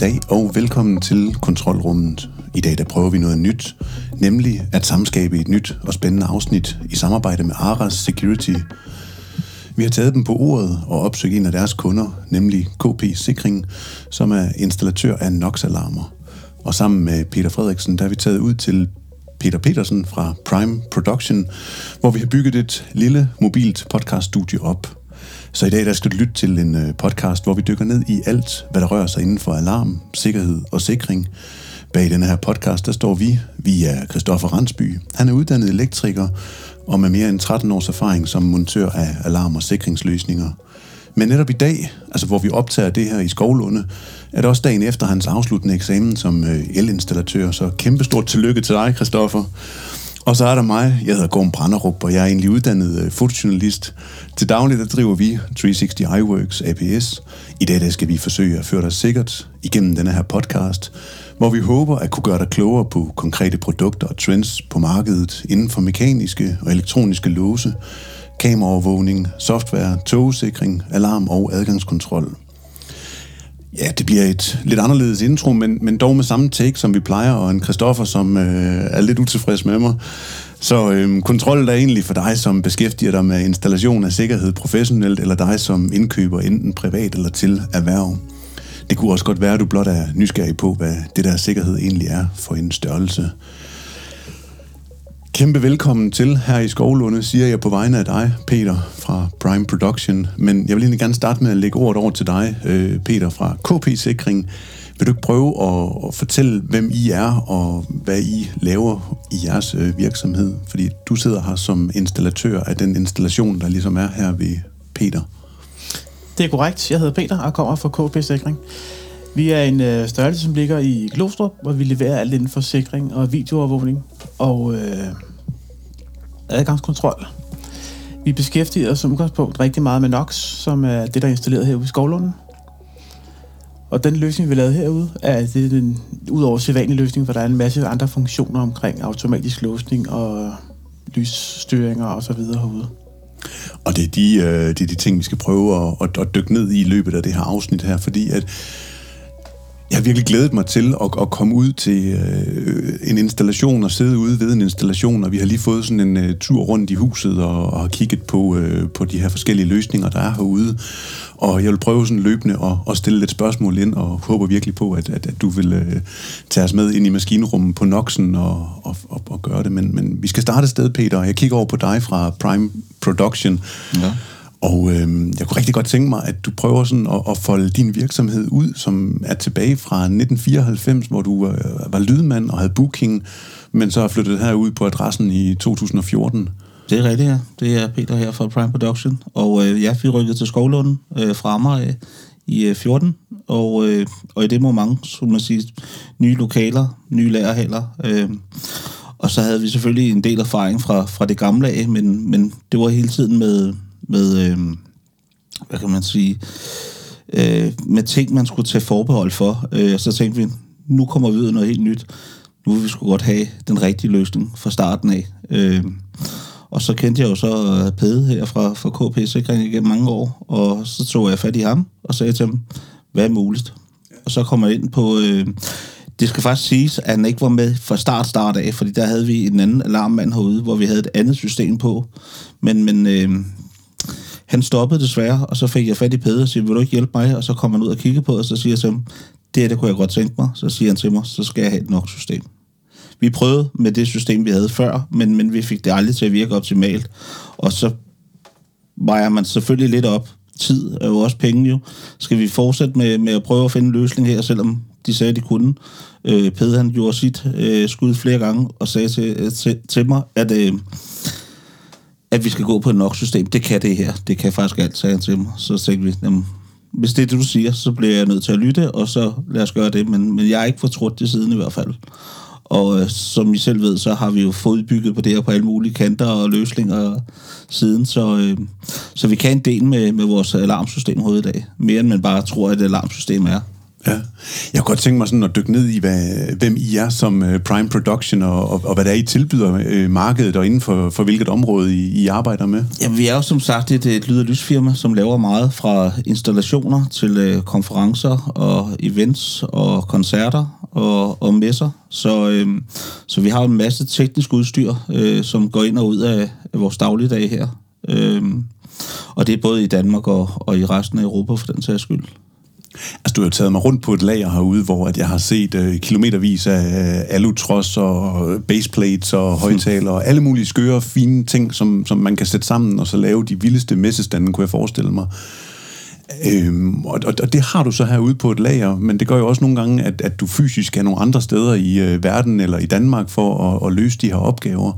dag, og velkommen til Kontrolrummet. I dag der prøver vi noget nyt, nemlig at samskabe et nyt og spændende afsnit i samarbejde med Aras Security. Vi har taget dem på ordet og opsøgt en af deres kunder, nemlig KP Sikring, som er installatør af NOx-alarmer. Og sammen med Peter Frederiksen, der er vi taget ud til Peter Petersen fra Prime Production, hvor vi har bygget et lille mobilt podcaststudie op. Så i dag der skal du lytte til en øh, podcast, hvor vi dykker ned i alt, hvad der rører sig inden for alarm, sikkerhed og sikring. Bag denne her podcast, der står vi. Vi er Christoffer Randsby. Han er uddannet elektriker og med mere end 13 års erfaring som montør af alarm- og sikringsløsninger. Men netop i dag, altså hvor vi optager det her i Skovlunde, er det også dagen efter hans afsluttende eksamen som øh, elinstallatør. Så kæmpestort tillykke til dig, Christoffer. Og så er der mig, jeg hedder Gorm Branderup, og jeg er egentlig uddannet øh, fotojournalist. Til daglig der driver vi 360 iWorks APS. I dag der skal vi forsøge at føre dig sikkert igennem denne her podcast, hvor vi håber at kunne gøre dig klogere på konkrete produkter og trends på markedet inden for mekaniske og elektroniske låse, kameraovervågning, software, togsikring, alarm og adgangskontrol. Ja, det bliver et lidt anderledes intro, men, men dog med samme take, som vi plejer, og en Christoffer, som øh, er lidt utilfreds med mig. Så øh, kontrollen er egentlig for dig, som beskæftiger dig med installation af sikkerhed professionelt, eller dig, som indkøber enten privat eller til erhverv. Det kunne også godt være, at du blot er nysgerrig på, hvad det der sikkerhed egentlig er for en størrelse. Kæmpe velkommen til her i Skovlunde, siger jeg på vegne af dig, Peter fra Prime Production. Men jeg vil egentlig gerne starte med at lægge ordet over til dig, øh, Peter fra KP Sikring. Vil du ikke prøve at, fortælle, hvem I er, og hvad I laver i jeres øh, virksomhed? Fordi du sidder her som installatør af den installation, der ligesom er her ved Peter. Det er korrekt. Jeg hedder Peter og kommer fra KP Sikring. Vi er en øh, størrelse, som ligger i Glostrup, hvor vi leverer alt inden for sikring og videoovervågning og øh, adgangskontrol. Vi beskæftiger os som udgangspunkt rigtig meget med NOx, som er det, der er installeret herude i Skovlunden. Og den løsning, vi lavede herude, er det er en, udover sædvanlig løsning, hvor der er en masse andre funktioner omkring automatisk låsning og lysstyringer og så videre herude. Og det er de, øh, det er de ting, vi skal prøve at, at, at dykke ned i i løbet af det her afsnit her, fordi at jeg har virkelig glædet mig til at, at komme ud til øh, en installation og sidde ude ved en installation, og vi har lige fået sådan en øh, tur rundt i huset og, og har kigget på, øh, på de her forskellige løsninger, der er herude. Og jeg vil prøve sådan løbende at, at stille lidt spørgsmål ind, og håber virkelig på, at, at, at du vil øh, tage os med ind i maskinrummet på Noxen og, og, og, og gøre det. Men, men vi skal starte et sted, Peter. Jeg kigger over på dig fra Prime Production. Ja. Og øh, jeg kunne rigtig godt tænke mig, at du prøver sådan at, at folde din virksomhed ud, som er tilbage fra 1994, hvor du øh, var lydmand og havde booking, men så har flyttet herud på adressen i 2014. Det er rigtigt, ja. Det er Peter her fra Prime Production. Og øh, ja, vi rykkede til Skovlunden øh, fra Amager øh, i øh, 14, og, øh, og i det moment, som man siger, nye lokaler, nye lærerhaler. Øh, og så havde vi selvfølgelig en del erfaring fra, fra det gamle af, men, men det var hele tiden med, med øh, hvad kan man sige, øh, med ting, man skulle tage forbehold for. Øh, så tænkte vi, nu kommer vi ud af noget helt nyt. Nu vil vi skulle godt have den rigtige løsning fra starten af. Øh, og så kendte jeg jo så øh, Pede her fra, fra KP Sikring igennem mange år, og så tog jeg fat i ham og sagde til ham, hvad er muligt? Og så kommer jeg ind på... Øh, det skal faktisk siges, at han ikke var med fra start start af, fordi der havde vi en anden alarmmand herude, hvor vi havde et andet system på. Men, men øh, han stoppede desværre, og så fik jeg fat i Peder og siger, vil du ikke hjælpe mig? Og så kommer han ud og kigger på, og så siger jeg til ham, det her, det kunne jeg godt tænke mig. Så siger han til mig, så skal jeg have et nok system. Vi prøvede med det system, vi havde før, men, men vi fik det aldrig til at virke optimalt. Og så vejer man selvfølgelig lidt op. Tid er jo også penge jo. Skal vi fortsætte med, med at prøve at finde en løsning her, selvom de sagde, de kunne. Øh, Peder han gjorde sit øh, skud flere gange og sagde til, til, til mig, at, øh, at vi skal gå på et NOx-system. Det kan det her. Det kan faktisk alt, sagde han til mig. Så tænkte vi, jamen, hvis det er det, du siger, så bliver jeg nødt til at lytte, og så lad os gøre det. Men, men jeg er ikke fortrudt det siden i hvert fald. Og øh, som I selv ved, så har vi jo fået bygget på det her på alle mulige kanter og løsninger siden, så, øh, så vi kan en del med, med vores alarmsystem i dag. Mere end man bare tror, at et alarmsystem er. Ja. Jeg kunne godt tænke mig sådan at dykke ned i, hvad, hvem I er som øh, Prime Production, og, og, og hvad det er, I tilbyder øh, markedet, og inden for, for hvilket område I, I arbejder med. Ja, vi er jo som sagt et, et lyd- og lysfirma, som laver meget fra installationer til øh, konferencer og events og koncerter og, og messer. Så, øh, så vi har en masse teknisk udstyr, øh, som går ind og ud af, af vores dagligdag her. Øh, og det er både i Danmark og, og i resten af Europa for den sags skyld. Altså, du har taget mig rundt på et lager herude, hvor at jeg har set uh, kilometervis af uh, alutros og baseplates og højtaler og alle mulige skøre, fine ting, som, som man kan sætte sammen og så lave de vildeste messestande, kunne jeg forestille mig. Øhm, og, og, og det har du så herude på et lager, men det gør jo også nogle gange, at, at du fysisk er nogle andre steder i øh, verden eller i Danmark for at, at løse de her opgaver.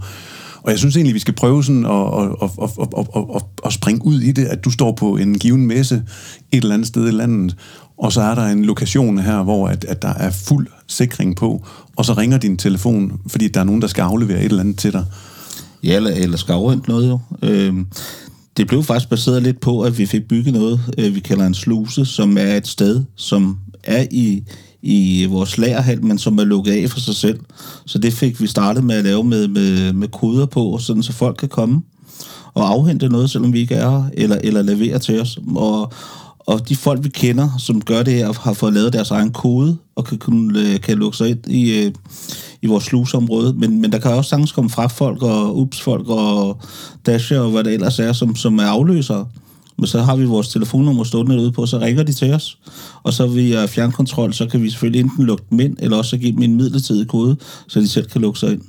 Og jeg synes egentlig, vi skal prøve sådan at, at, at, at, at, at, at springe ud i det, at du står på en given messe et eller andet sted i landet, og så er der en lokation her, hvor at, at der er fuld sikring på, og så ringer din telefon, fordi der er nogen, der skal aflevere et eller andet til dig. Ja, eller, eller skal afhente noget jo. Øhm, det blev faktisk baseret lidt på, at vi fik bygget noget, øh, vi kalder en sluse, som er et sted, som er i, i vores lagerhal, men som er lukket af for sig selv. Så det fik vi startet med at lave med, med, med koder på, sådan så folk kan komme og afhente noget, selvom vi ikke er her, eller, eller levere til os. Og, og de folk, vi kender, som gør det her, har fået lavet deres egen kode, og kan, kan, øh, kan lukke sig ind i, øh, i vores slusområde. Men, men der kan også sagtens komme fra folk og UPS-folk og Dasher og hvad det ellers er, som, som er afløsere. Men så har vi vores telefonnummer stående ude på, så ringer de til os. Og så via fjernkontrol, så kan vi selvfølgelig enten lukke dem ind, eller også give dem en midlertidig kode, så de selv kan lukke sig ind.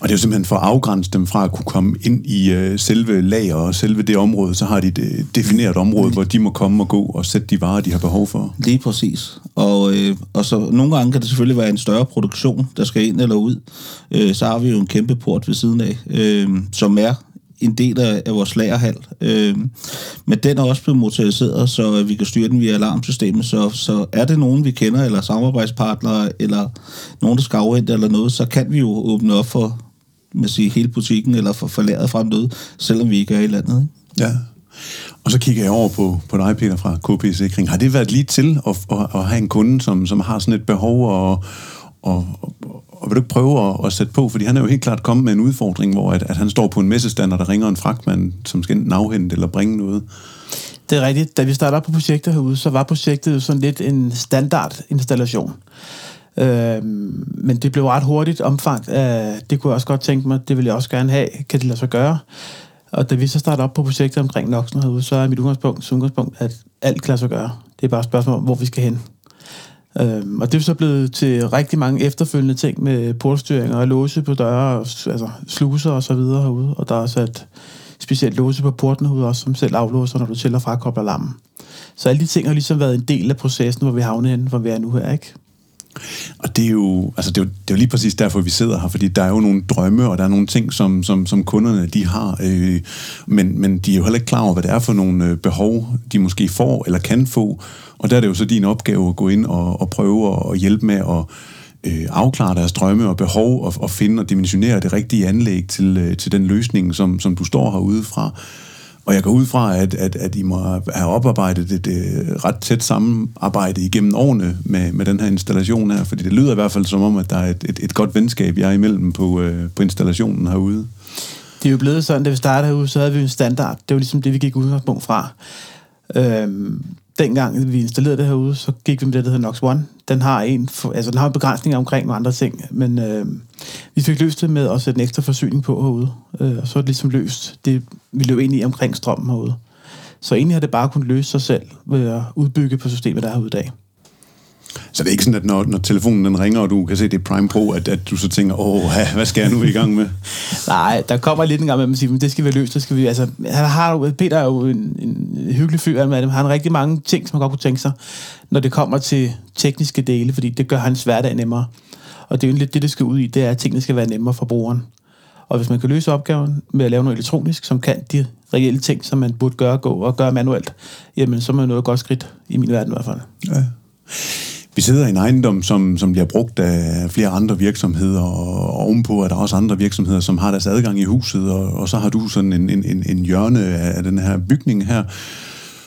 Og det er jo simpelthen for at afgrænse dem fra at kunne komme ind i øh, selve lager og selve det område, så har de et øh, defineret område, hvor de må komme og gå og sætte de varer, de har behov for. Lige præcis. Og, øh, og så nogle gange kan det selvfølgelig være en større produktion, der skal ind eller ud. Øh, så har vi jo en kæmpe port ved siden af, øh, som er en del af, af vores lagerhal. Øh, men den er også blevet motoriseret, så vi kan styre den via alarmsystemet. Så, så er det nogen, vi kender, eller samarbejdspartnere, eller nogen, der skal afhente eller noget, så kan vi jo åbne op for med sige, hele butikken, eller for, for lageret frem noget, selvom vi ikke er i landet. Ikke? Ja. Og så kigger jeg over på, på dig, Peter, fra KP Sikring. Har det været lige til at, at, at have en kunde, som, som har sådan et behov, og, og, og, og vil du ikke prøve at, at sætte på? Fordi han er jo helt klart kommet med en udfordring, hvor at, at han står på en messestand, og der ringer en fragtmand, som skal enten afhente eller bringe noget. Det er rigtigt. Da vi startede op på projektet herude, så var projektet jo sådan lidt en standard installation. Øh, men det blev ret hurtigt omfang. Øh, det kunne jeg også godt tænke mig. Det ville jeg også gerne have. Kan det lade sig gøre? Og da vi så starter op på projektet omkring Noxen herude, så er mit udgangspunkt, udgangspunkt at alt kan lade sig gøre. Det er bare et spørgsmål om, hvor vi skal hen. Øhm, og det er så blevet til rigtig mange efterfølgende ting med portstyring og låse på døre, og, altså sluser og så videre herude. Og der er sat specielt låse på porten herude også, som selv aflåser, når du til og frakobler lammen. Så alle de ting har ligesom været en del af processen, hvor vi havner henne, hvor vi er nu her, ikke? Og det er, jo, altså det, er jo, det er jo lige præcis derfor, vi sidder her, fordi der er jo nogle drømme, og der er nogle ting, som, som, som kunderne de har, øh, men, men de er jo heller ikke klar over, hvad det er for nogle øh, behov, de måske får eller kan få, og der er det jo så din opgave at gå ind og, og prøve at, at hjælpe med at øh, afklare deres drømme og behov, og, og finde og dimensionere det rigtige anlæg til, øh, til den løsning, som, som du står herude fra. Og jeg går ud fra, at, at, at I må have oparbejdet et, et ret tæt samarbejde igennem årene med, med den her installation her, fordi det lyder i hvert fald som om, at der er et, et, et godt venskab, jeg er imellem på, øh, på installationen herude. Det er jo blevet sådan, da vi startede herude, så havde vi en standard. Det var ligesom det, vi gik udgangspunkt fra. Øhm, dengang vi installerede det herude, så gik vi med det, der hedder Nox One. Den har en, altså den har en begrænsning omkring nogle andre ting, men øh, vi fik løst det med at sætte en ekstra forsyning på herude, øh, og så er det ligesom løst det, vi løb ind i omkring strømmen herude. Så egentlig har det bare kunnet løse sig selv ved at udbygge på systemet, der er herude i dag. Så det er ikke sådan, at når, når telefonen den ringer, og du kan se, det er Prime Pro, at, at du så tænker, åh, hvad skal jeg nu i gang med? Nej, der kommer lidt en gang med, at man siger, det skal vi løse, det skal vi, altså, han har, Peter er jo en, en hyggelig fyr, han har en rigtig mange ting, som man godt kunne tænke sig, når det kommer til tekniske dele, fordi det gør hans hverdag nemmere. Og det er jo lidt det, det skal ud i, det er, at tingene skal være nemmere for brugeren. Og hvis man kan løse opgaven med at lave noget elektronisk, som kan de reelle ting, som man burde gøre, gå og gøre manuelt, jamen så er man noget godt skridt i min verden i hvert fald. Ja. Vi sidder i en ejendom, som, som bliver brugt af flere andre virksomheder, og ovenpå er der også andre virksomheder, som har deres adgang i huset, og, og så har du sådan en, en, en hjørne af den her bygning her.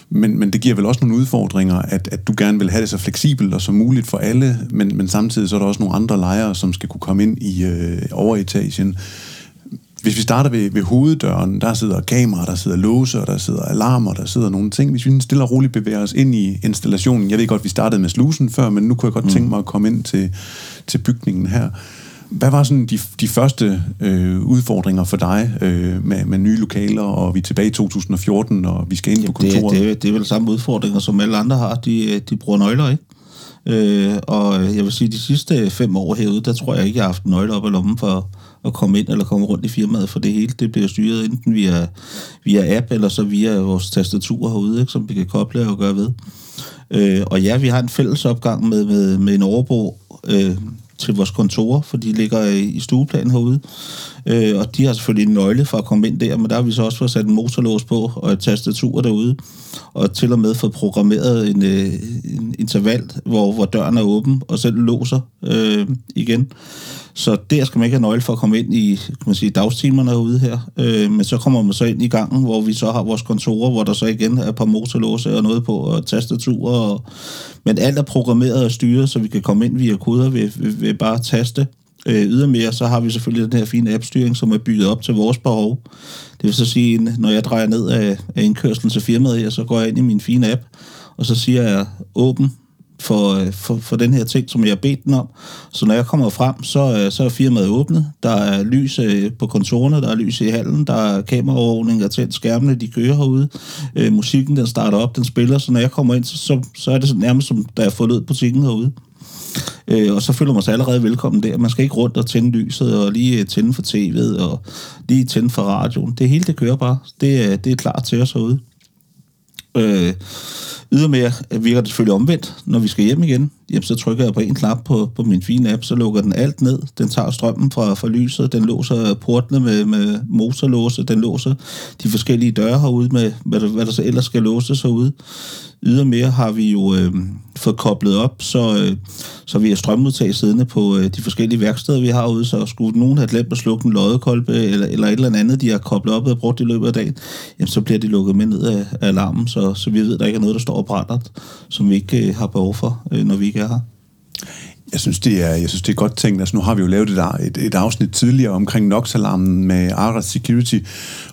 Men, men det giver vel også nogle udfordringer, at, at du gerne vil have det så fleksibelt og så muligt for alle, men, men samtidig så er der også nogle andre lejere, som skal kunne komme ind i øh, overetagen. Hvis vi starter ved, ved hoveddøren, der sidder kameraer, der sidder låser, der sidder alarmer, der sidder nogle ting. Hvis vi stille og roligt bevæger os ind i installationen, jeg ved godt, vi startede med slusen før, men nu kunne jeg godt mm. tænke mig at komme ind til, til bygningen her. Hvad var sådan de, de første øh, udfordringer for dig øh, med, med nye lokaler, og vi er tilbage i 2014, og vi skal ind på kontoret? Det, det, det er vel samme udfordringer, som alle andre har. De, de bruger nøgler, ikke? Øh, og jeg vil sige, de sidste fem år herude, der tror jeg ikke, jeg har haft nøgler op i lommen for at komme ind eller komme rundt i firmaet, for det hele det bliver styret enten via, via app, eller så via vores tastatur herude, ikke, som vi kan koble og gøre ved. Øh, og ja, vi har en fælles opgang med, med, med en overbo, øh, til vores kontorer, for de ligger i stueplanen herude. Øh, og de har selvfølgelig en nøgle for at komme ind der, men der har vi så også fået sat en motorlås på og et tastatur derude, og til og med fået programmeret en, øh, en interval, hvor, hvor døren er åben og selv låser øh, igen. Så der skal man ikke have nøgle for at komme ind i kan man sige, dagstimerne herude her. Øh, men så kommer man så ind i gangen, hvor vi så har vores kontorer, hvor der så igen er et par motorlåse og noget på, og tastatur. Og, men alt er programmeret og styret, så vi kan komme ind via koder ved, ved, ved bare taste. Øh, ydermere så har vi selvfølgelig den her fine appstyring, som er bygget op til vores behov. Det vil så sige, når jeg drejer ned af, af indkørslen til firmaet her, så går jeg ind i min fine app, og så siger jeg åben for, for, for den her ting, som jeg har bedt den om. Så når jeg kommer frem, så, øh, så er firmaet åbnet. Der er lys øh, på kontorerne, der er lys i hallen, der er kameraovervågning, der tændt skærmene, de kører herude. Øh, musikken, den starter op, den spiller, så når jeg kommer ind, så, så, så er det nærmest som, da jeg forlod butikken herude. Øh, og så føler man sig allerede velkommen der. Man skal ikke rundt og tænde lyset, og lige øh, tænde for tv'et, og lige tænde for radioen. Det hele, det kører bare. Det, det er klar til os herude. Øh, Ydermere virker det selvfølgelig omvendt. Når vi skal hjem igen, jamen, så trykker jeg på en knap på, på min fine app, så lukker den alt ned. Den tager strømmen fra, fra lyset, den låser portene med, med motorlåse, den låser de forskellige døre herude med, hvad der, hvad der så ellers skal låses herude. Ydermere har vi jo øh, fået koblet op, så, øh, så vi har strømudtag siddende på øh, de forskellige værksteder, vi har ude, så skulle nogen have glemt at slukke en loddekolbe eller, eller et eller andet, de har koblet op og brugt i løbet af dagen, jamen, så bliver de lukket med ned af, af alarmen, så, så vi ved, at der ikke er noget, der står og brænder, som vi ikke øh, har behov for, øh, når vi ikke er her. Jeg synes, det er, jeg synes, det er godt tænkt. Altså, nu har vi jo lavet et, et, et afsnit tidligere omkring NOx-alarmen med Aras Security,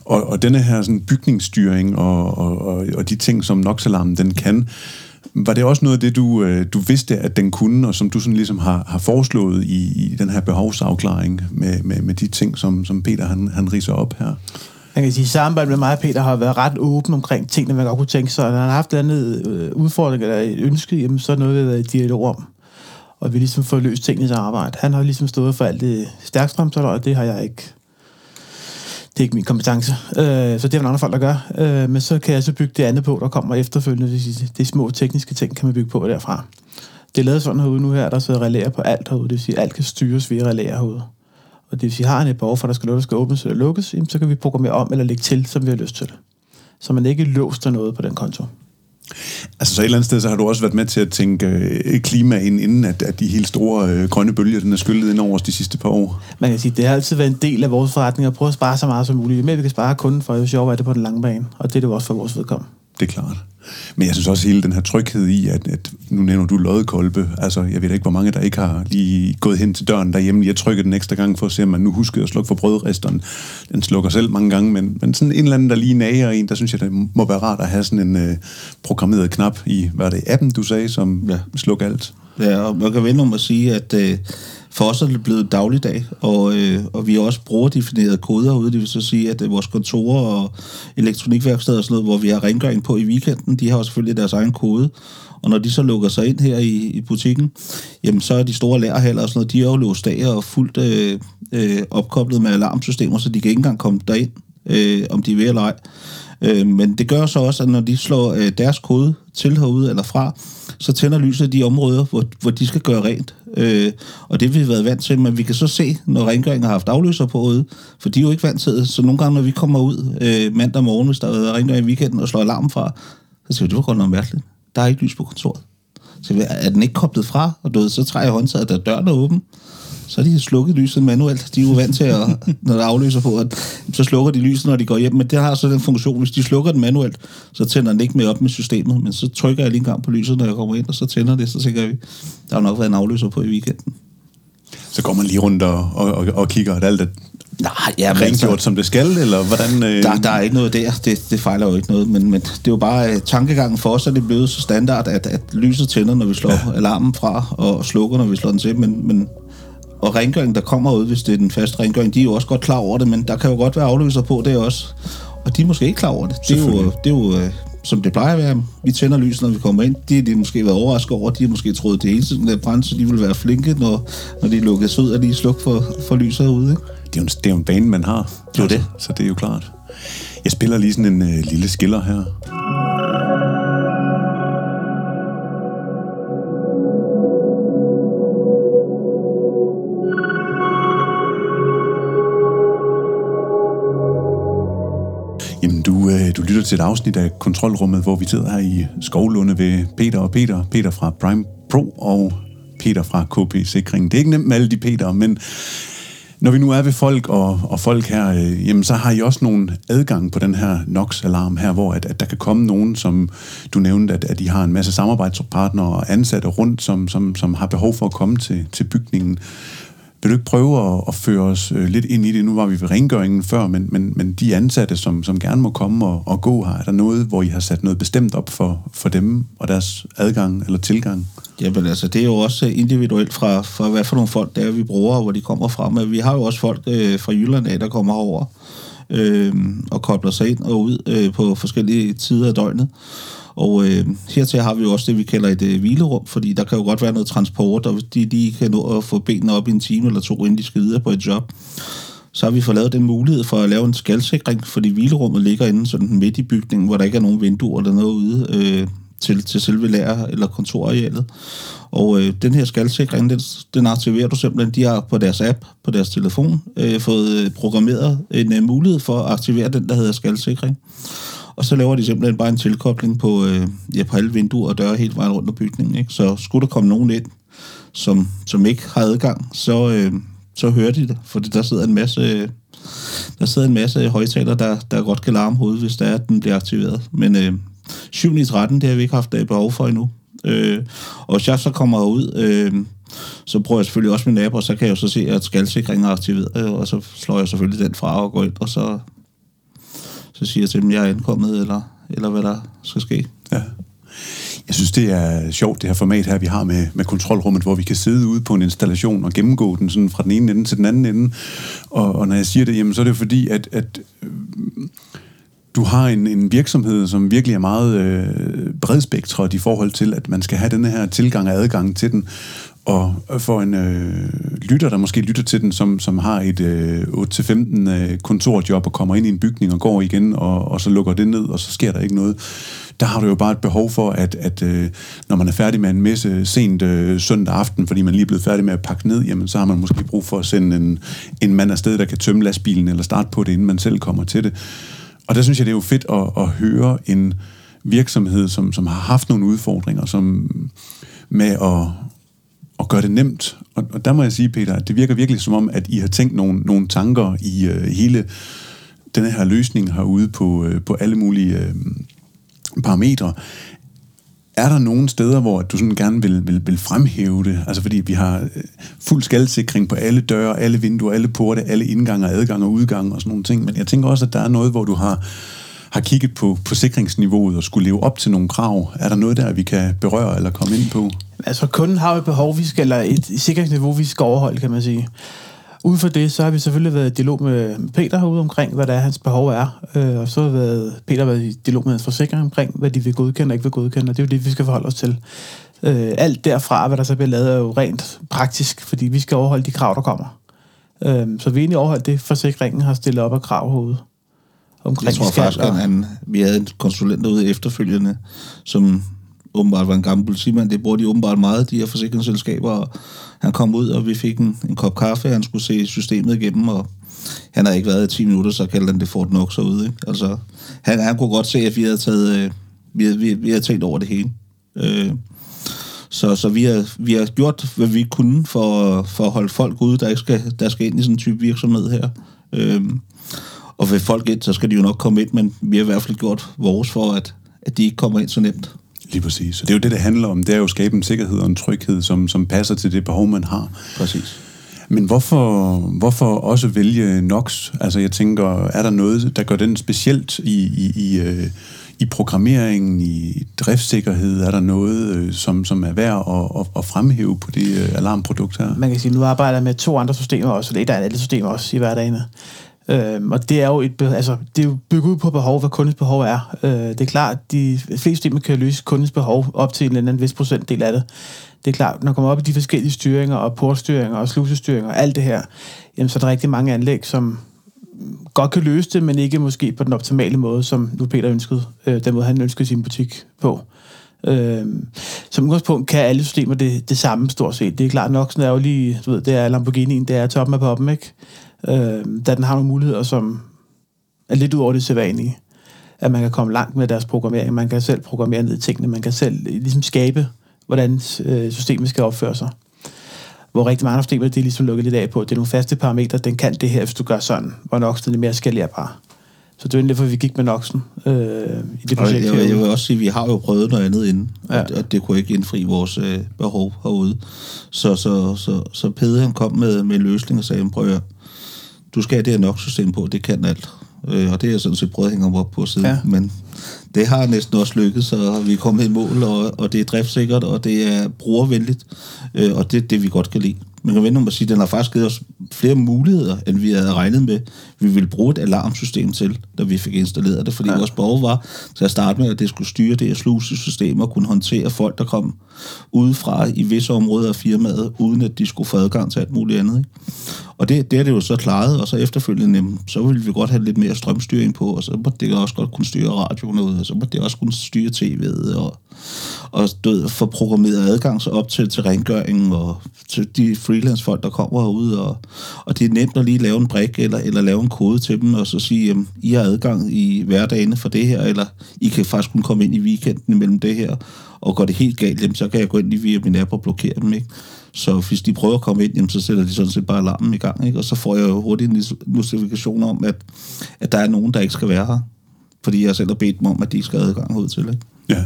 og, og denne her sådan, bygningsstyring og, og, og, og de ting, som NOx-alarmen den kan, var det også noget af det, du, øh, du vidste, at den kunne, og som du sådan ligesom har, har foreslået i, i den her behovsafklaring med, med, med de ting, som, som Peter han, han riser op her? Jeg kan sige, samarbejdet med mig og Peter har været ret åben omkring tingene, man godt kunne tænke sig. Når han har haft et andet øh, udfordring eller et ønske, jamen, så er noget, vi har været i dialog om og vi ligesom får løst tingene i arbejde. Han har ligesom stået for alt det stærkstrømsaløj, og det har jeg ikke. Det er ikke min kompetence. Øh, så det er der andre folk, der gør. Øh, men så kan jeg så bygge det andet på, der kommer efterfølgende. Det, det små tekniske ting kan man bygge på derfra. Det er lavet sådan herude nu her, der sidder relæer på alt herude. Det vil sige, at alt kan styres via relæer herude. Og det vil sige, har han et behov for, at der skal noget, der skal åbnes eller lukkes, så kan vi programmere om eller lægge til, som vi har lyst til. Så man ikke låster noget på den konto. Altså så et eller andet sted, så har du også været med til at tænke øh, klima ind, inden at, at de helt store øh, grønne bølger, den er skyllet ind over os de sidste par år. Man kan sige, det har altid været en del af vores forretning at prøve at spare så meget som muligt. Men vi kan spare kunden for, jo sjovt er det på den lange bane. Og det er det også for vores vedkommende det er klart. Men jeg synes også hele den her tryghed i, at, at nu nævner du loddekolbe. Altså, jeg ved ikke, hvor mange der ikke har lige gået hen til døren derhjemme. Jeg trykker den ekstra gang for at se, om man nu husker at slukke for brødresteren. Den slukker selv mange gange, men, men sådan en eller anden, der lige nager en, der synes jeg, det må være rart at have sådan en uh, programmeret knap i, hvad er det, appen, du sagde, som ja. slukker alt. Ja, og man kan vende om at sige, at uh, for os er det blevet dagligdag, og, øh, og vi også brugerdefinerede koder ude. Det vil så sige, at øh, vores kontorer og elektronikværksteder og sådan noget, hvor vi har rengøring på i weekenden, de har jo selvfølgelig deres egen kode. Og når de så lukker sig ind her i, i butikken, jamen så er de store lærerhaller og sådan noget, de er jo låst af og fuldt øh, øh, opkoblet med alarmsystemer, så de kan ikke engang komme derind, øh, om de vil eller ej. Øh, men det gør så også, at når de slår øh, deres kode til herude eller fra, så tænder lyset de områder, hvor, hvor de skal gøre rent. Øh, og det har vi været vant til, men vi kan så se, når rengøringen har haft afløser på ude, for de er jo ikke vant til det. Så nogle gange, når vi kommer ud øh, mandag morgen, hvis der er rengøring i weekenden, og slår alarm fra, så siger vi, det var godt nok mærkeligt. Der er ikke lys på kontoret. Så er den ikke koblet fra? Og du ved, så træder jeg håndtaget, der døren er åben. så er de slukket lyset manuelt. De er jo vant til, at, når der afløser på, at så slukker de lyset, når de går hjem. Men det har så den funktion, hvis de slukker den manuelt, så tænder den ikke mere op med systemet. Men så trykker jeg lige en gang på lyset, når jeg kommer ind, og så tænder det, så tænker jeg, der har nok været en afløser på i weekenden. Så går man lige rundt og, og, og, og kigger, at alt er Nej, ja, men rengjort, altså, som det skal, eller hvordan... Øh... der, der er ikke noget der. Det, det fejler jo ikke noget. Men, men det er jo bare uh, tankegangen for os, at det er blevet så standard, at, at lyset tænder, når vi slår ja. alarmen fra, og slukker, når vi slår den til. Men, men og rengøringen, der kommer ud, hvis det er den faste rengøring, de er jo også godt klar over det, men der kan jo godt være afløser på det også. Og de er måske ikke klar over det. Det er jo, det er jo uh, som det plejer at være. Vi tænder lyset, når vi kommer ind. De har de måske været overrasket over. De har måske troet, det hele tiden er brændt, så de vil være flinke, når, når de lukket ud, og de slukker for, for lyset herude. Ikke? Det er, jo en, det er jo en bane, man har. Det er det. Så det er jo klart. Jeg spiller lige sådan en øh, lille skiller her. Jamen, du, øh, du lytter til et afsnit af Kontrolrummet, hvor vi sidder her i Skovlunde ved Peter og Peter. Peter fra Prime Pro og Peter fra KP Sikring. Det er ikke nemt med alle de Peter, men når vi nu er ved folk og, og folk her, øh, jamen så har I også nogle adgang på den her NOx-alarm her, hvor at, at der kan komme nogen, som du nævnte, at, at de har en masse samarbejdspartnere og ansatte rundt, som, som, som har behov for at komme til, til bygningen. Vil du ikke prøve at, at føre os øh, lidt ind i det? Nu var vi ved rengøringen før, men, men, men de ansatte, som, som gerne må komme og, og gå her, er der noget, hvor I har sat noget bestemt op for, for dem og deres adgang eller tilgang? Jamen altså, det er jo også øh, individuelt fra, fra hvad for nogle folk, der vi bruger, og hvor de kommer fra. Men vi har jo også folk øh, fra Jylland af, der kommer over øh, og kobler sig ind og ud øh, på forskellige tider af døgnet. Og øh, hertil har vi jo også det, vi kalder et øh, hvilerum, fordi der kan jo godt være noget transport, og de, de kan nå at få benene op i en time eller to, inden de skal videre på et job. Så har vi fået lavet den mulighed for at lave en skalsikring, fordi hvilerummet ligger inde sådan midt i bygningen, hvor der ikke er nogen vinduer eller noget ude øh, til, til selve lærer- eller kontorarealet. Og øh, den her skalsikring, den, den aktiverer du simpelthen. De har på deres app, på deres telefon, øh, fået øh, programmeret en øh, mulighed for at aktivere den, der hedder skalsikring. Og så laver de simpelthen bare en tilkobling på, øh, ja, på alle vinduer og døre helt vejen rundt om bygningen. Ikke? Så skulle der komme nogen ind, som, som ikke har adgang, så, øh, så hører de det, fordi der sidder en masse... Der sidder en masse højtaler, der, der godt kan larme hovedet, hvis der er, at den bliver aktiveret. Men øh, 7 i 13, det har vi ikke haft øh, behov for endnu. Øh, og hvis jeg så kommer ud, øh, så prøver jeg selvfølgelig også min nabo, og så kan jeg jo så se, at skalsikringen er aktiveret, øh, og så slår jeg selvfølgelig den fra og går ind, og så, så siger jeg til dem, jeg er ankommet, eller, eller hvad der skal ske. Ja. Jeg synes, det er sjovt, det her format her, vi har med, med kontrolrummet, hvor vi kan sidde ude på en installation og gennemgå den sådan fra den ene ende til den anden ende. Og, og når jeg siger det, jamen, så er det fordi, at, at øh, du har en, en virksomhed, som virkelig er meget øh, bredspektret i forhold til, at man skal have den her tilgang og adgang til den. Og for en øh, lytter, der måske lytter til den, som, som har et øh, 8-15 øh, kontorjob og kommer ind i en bygning og går igen, og, og så lukker det ned, og så sker der ikke noget. Der har du jo bare et behov for, at, at øh, når man er færdig med en messe sent øh, søndag aften, fordi man lige er blevet færdig med at pakke ned, jamen så har man måske brug for at sende en, en mand afsted, der kan tømme lastbilen eller starte på det, inden man selv kommer til det. Og der synes jeg, det er jo fedt at, at høre en virksomhed, som, som har haft nogle udfordringer, som med at, og gøre det nemt. Og, og der må jeg sige, Peter, at det virker virkelig som om, at I har tænkt nogle, nogle tanker i øh, hele denne her løsning herude på, øh, på alle mulige øh, parametre. Er der nogle steder, hvor du sådan gerne vil, vil, vil fremhæve det? Altså fordi vi har øh, fuld skaldsikring på alle døre, alle vinduer, alle porte, alle indgange, adgang og udgange og sådan nogle ting. Men jeg tænker også, at der er noget, hvor du har, har kigget på, på sikringsniveauet og skulle leve op til nogle krav. Er der noget der, vi kan berøre eller komme ind på? Altså kunden har jo et behov, vi skal, eller et sikringsniveau, vi skal overholde, kan man sige. Ud fra det, så har vi selvfølgelig været i dialog med Peter herude omkring, hvad der er, hans behov er. Øh, og så har været, Peter været i dialog med hans forsikring omkring, hvad de vil godkende og ikke vil godkende. Og det er jo det, vi skal forholde os til. Øh, alt derfra, hvad der så bliver lavet, er jo rent praktisk, fordi vi skal overholde de krav, der kommer. Øh, så vi er egentlig overholdt det, forsikringen har stillet op af krav herude. Omkring jeg tror faktisk, at han, vi havde en konsulent ude efterfølgende, som åbenbart var en gammel politimand. Det bruger de åbenbart meget, de her forsikringsselskaber. Og han kom ud, og vi fik en, en kop kaffe. Han skulle se systemet igennem, og han havde ikke været i 10 minutter, så kaldte han det Fort Knox ude. Ikke? Altså, han, han kunne godt se, at vi havde, taget, øh, vi, havde, vi, vi havde tænkt over det hele. Øh, Så, så vi, har, vi har gjort, hvad vi kunne for, for at holde folk ude, der ikke skal, der skal ind i sådan en type virksomhed her. Øhm, og vil folk ind, så skal de jo nok komme ind, men vi har i hvert fald gjort vores for, at, at de ikke kommer ind så nemt. Lige præcis. Så det er jo det, det handler om. Det er jo at skabe en sikkerhed og en tryghed, som, som passer til det behov, man har. Præcis. Men hvorfor, hvorfor også vælge NOx? Altså jeg tænker, er der noget, der gør den specielt i, i, i, øh, i programmeringen, i driftssikkerhed? Er der noget, øh, som, som er værd at, at, at fremhæve på det øh, alarmprodukt her? Man kan sige, at nu arbejder jeg med to andre systemer også, og det er alle systemer også i hverdagen. Øhm, og det er jo et, altså, det er jo bygget ud på behov, hvad kundens behov er. Øh, det er klart, at de fleste systemer kan løse kundens behov op til en eller anden vis procentdel af det. Det er klart, når man kommer op i de forskellige styringer og portstyringer og slusestyringer og alt det her, jamen, så er der rigtig mange anlæg, som godt kan løse det, men ikke måske på den optimale måde, som nu Peter ønskede, øh, den måde han ønskede sin butik på. Øh, som udgangspunkt kan alle systemer det, det samme stort set. Det er klart nok, sådan er jo lige, du ved, det er Lamborghini'en, det er toppen af poppen, ikke? Øh, da den har nogle muligheder, som er lidt ud over det sædvanlige. At man kan komme langt med deres programmering, man kan selv programmere ned i tingene, man kan selv ligesom skabe, hvordan øh, systemet skal opføre sig hvor rigtig mange systemer, det er ligesom lukket lidt af på. Det er nogle faste parametre, den kan det her, hvis du gør sådan, hvor Noxen er mere skalerbar. Så det er derfor, vi gik med Noxen øh, i det projekt. Jeg, jeg vil også sige, at vi har jo prøvet noget andet inden, ja. at, at det kunne ikke indfri vores øh, behov herude. Så, så, så, så Pede han kom med, med en løsning og sagde, prøv at du skal have det her Nox-system på, det kan alt. Øh, og det er jeg sådan set prøvet at hænge op på siden. Ja. Men det har næsten også lykkedes, så vi er kommet i mål, og, og det er driftsikkert, og det er brugervenligt, øh, og det er det, vi godt kan lide. Man kan vende om at sige, at den har faktisk givet os flere muligheder, end vi havde regnet med. Vi ville bruge et alarmsystem til, da vi fik installeret det, fordi ja. vores behov var til at starte med, at det skulle styre det her slusesystem og kunne håndtere folk, der kom udefra i visse områder af firmaet, uden at de skulle få adgang til alt muligt andet. Ikke? Og det, det er det jo så klaret, og så efterfølgende, jamen, så ville vi godt have lidt mere strømstyring på, og så måtte det også godt kunne styre radioen ud, og så måtte det også kunne styre tv'et, og, og du få programmeret adgang så op til, til rengøringen, og til de freelance-folk, der kommer herude, og, og det er nemt at lige lave en brik, eller, eller lave en kode til dem, og så sige, at I har adgang i hverdagen for det her, eller I kan faktisk kun komme ind i weekenden mellem det her, og går det helt galt, jamen, så kan jeg gå ind lige via min app og blokere dem, ikke? Så hvis de prøver at komme ind, jamen, så sætter de sådan set bare alarmen i gang, ikke? Og så får jeg jo hurtigt en notifikation om, at, at der er nogen, der ikke skal være her. Fordi jeg selv har bedt dem om, at de skal have adgang ud til, ikke? Ja.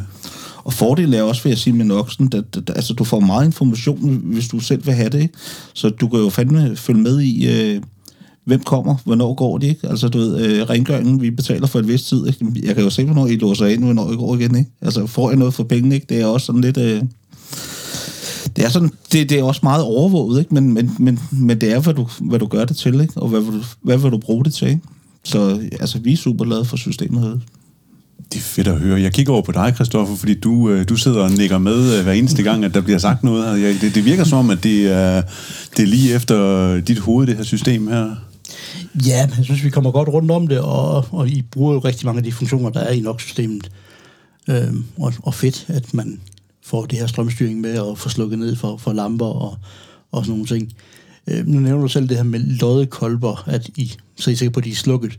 Og fordelen er også, vil jeg sige med Noxen, at, at, altså, du får meget information, hvis du selv vil have det, ikke? Så du kan jo fandme følge med i... Øh, hvem kommer, hvornår går de, ikke? Altså, du ved, øh, rengøringen, vi betaler for et vist tid, ikke? Jeg kan jo se, hvornår I låser ind, hvornår I går igen, ikke? Altså, får jeg noget for pengene, ikke? Det er også sådan lidt... Øh, det er, sådan, det, det er også meget overvåget, ikke? Men, men, men, men det er, hvad du, hvad du gør det til, ikke? Og hvad vil du, hvad vil du bruge det til, ikke? Så altså, vi er super glade for systemet her. Det er fedt at høre. Jeg kigger over på dig, Christoffer, fordi du, øh, du sidder og nikker med øh, hver eneste gang, at der bliver sagt noget her. Det, det virker som om, at det er, det er lige efter dit hoved, det her system her. Ja, jeg synes, vi kommer godt rundt om det, og, og I bruger jo rigtig mange af de funktioner, der er i NOx-systemet. Øhm, og, og fedt, at man får det her strømstyring med at få slukket ned for, for lamper og, og sådan nogle ting. Øhm, nu nævner du selv det her med loddekolber, at I, så er I sikker på, at de er slukket.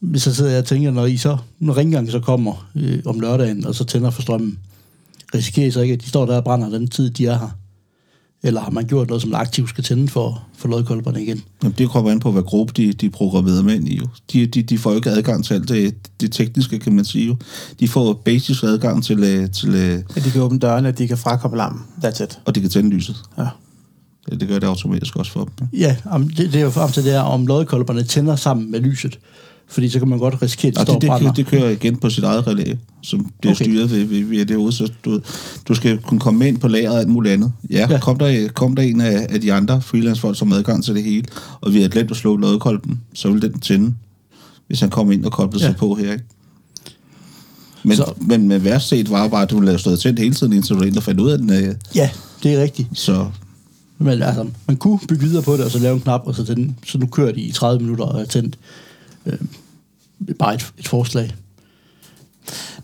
Hvis jeg sidder og tænker, når I så, når ringgangen så kommer øh, om lørdagen, og så tænder for strømmen, risikerer I så ikke, at de står der og brænder den tid, de er her? Eller har man gjort noget, som aktivt skal tænde for, for lodkolberne igen? Jamen, det kommer an på, hvad gruppe de, de programmerede med i. Jo. De, de, de får ikke adgang til alt det, det tekniske, kan man sige. Jo. De får basisk adgang til... øh, til øh, At de kan åbne dørene, at de kan frakoble lampen. That's it. og de kan tænde lyset. Ja. Det gør det automatisk også for dem. Ja, om, det, det er jo frem til det her, om lodkolberne tænder sammen med lyset. Fordi så kan man godt risikere, at de står det, det, brænder. det, det kører igen på sit eget relæ, som bliver Okay. styret ved, ved, ved derude. Så du, du skal kunne komme ind på lageret og alt muligt andet. Ja, Ja. Kom, der, kom der en af, af de andre freelance-folk, som har adgang til det hele, og vi har glemt at slå lodkolben, så vil den tænde, hvis han kommer ind og kobler Ja. sig på her. Ikke? Men, Så- men, men værst set var bare, at du have stået tændt hele tiden, indtil du endte og fandt ud af den. øh, Ja, det er rigtigt. Så Men altså, man kunne bygge videre på det, og så lave en knap, og så, tænde, så nu kører de i 30 minutter og er tændt. Øh, bare et, et forslag.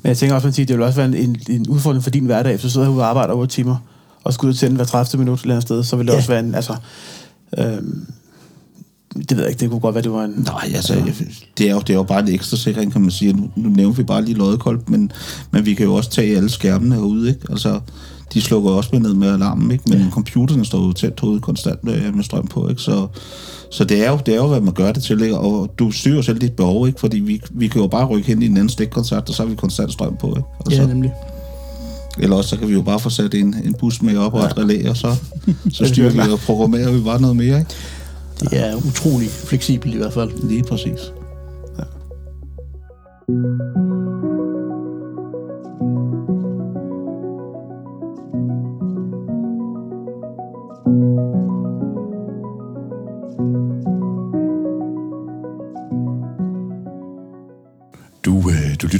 Men jeg tænker også, at det vil også være en, en, en udfordring for din hverdag, hvis du sidder herude og arbejder over timer, og ud og tænde hver 30 minut et eller andet sted, så vil det Ja. også være en, altså, øhm, det ved jeg ikke, det kunne godt være, det var en... Nej, altså, det er, jo, det er jo bare en ekstra sikring, kan man sige. Nu, nu nævner vi bare lige loddekolb, men, men vi kan jo også tage alle skærmene herude, ikke? Altså, de slukker også med ned med alarmen, ikke? men ja. computerne står jo tæt ude konstant med, med strøm på, ikke? Så, så det er, jo, det er jo, hvad man gør det til, ikke? og du styrer selv dit behov, ikke? fordi vi, vi kan jo bare rykke hen i en anden stikkoncert, og så har vi konstant strøm på. Ikke? Og Ja, så, nemlig. eller også så kan vi jo bare få sat en, en bus med op og et relæ, og så, så styrer vi og programmerer vi bare noget mere. Ikke? Det er utrolig fleksibelt i hvert fald. Lige præcis. Du,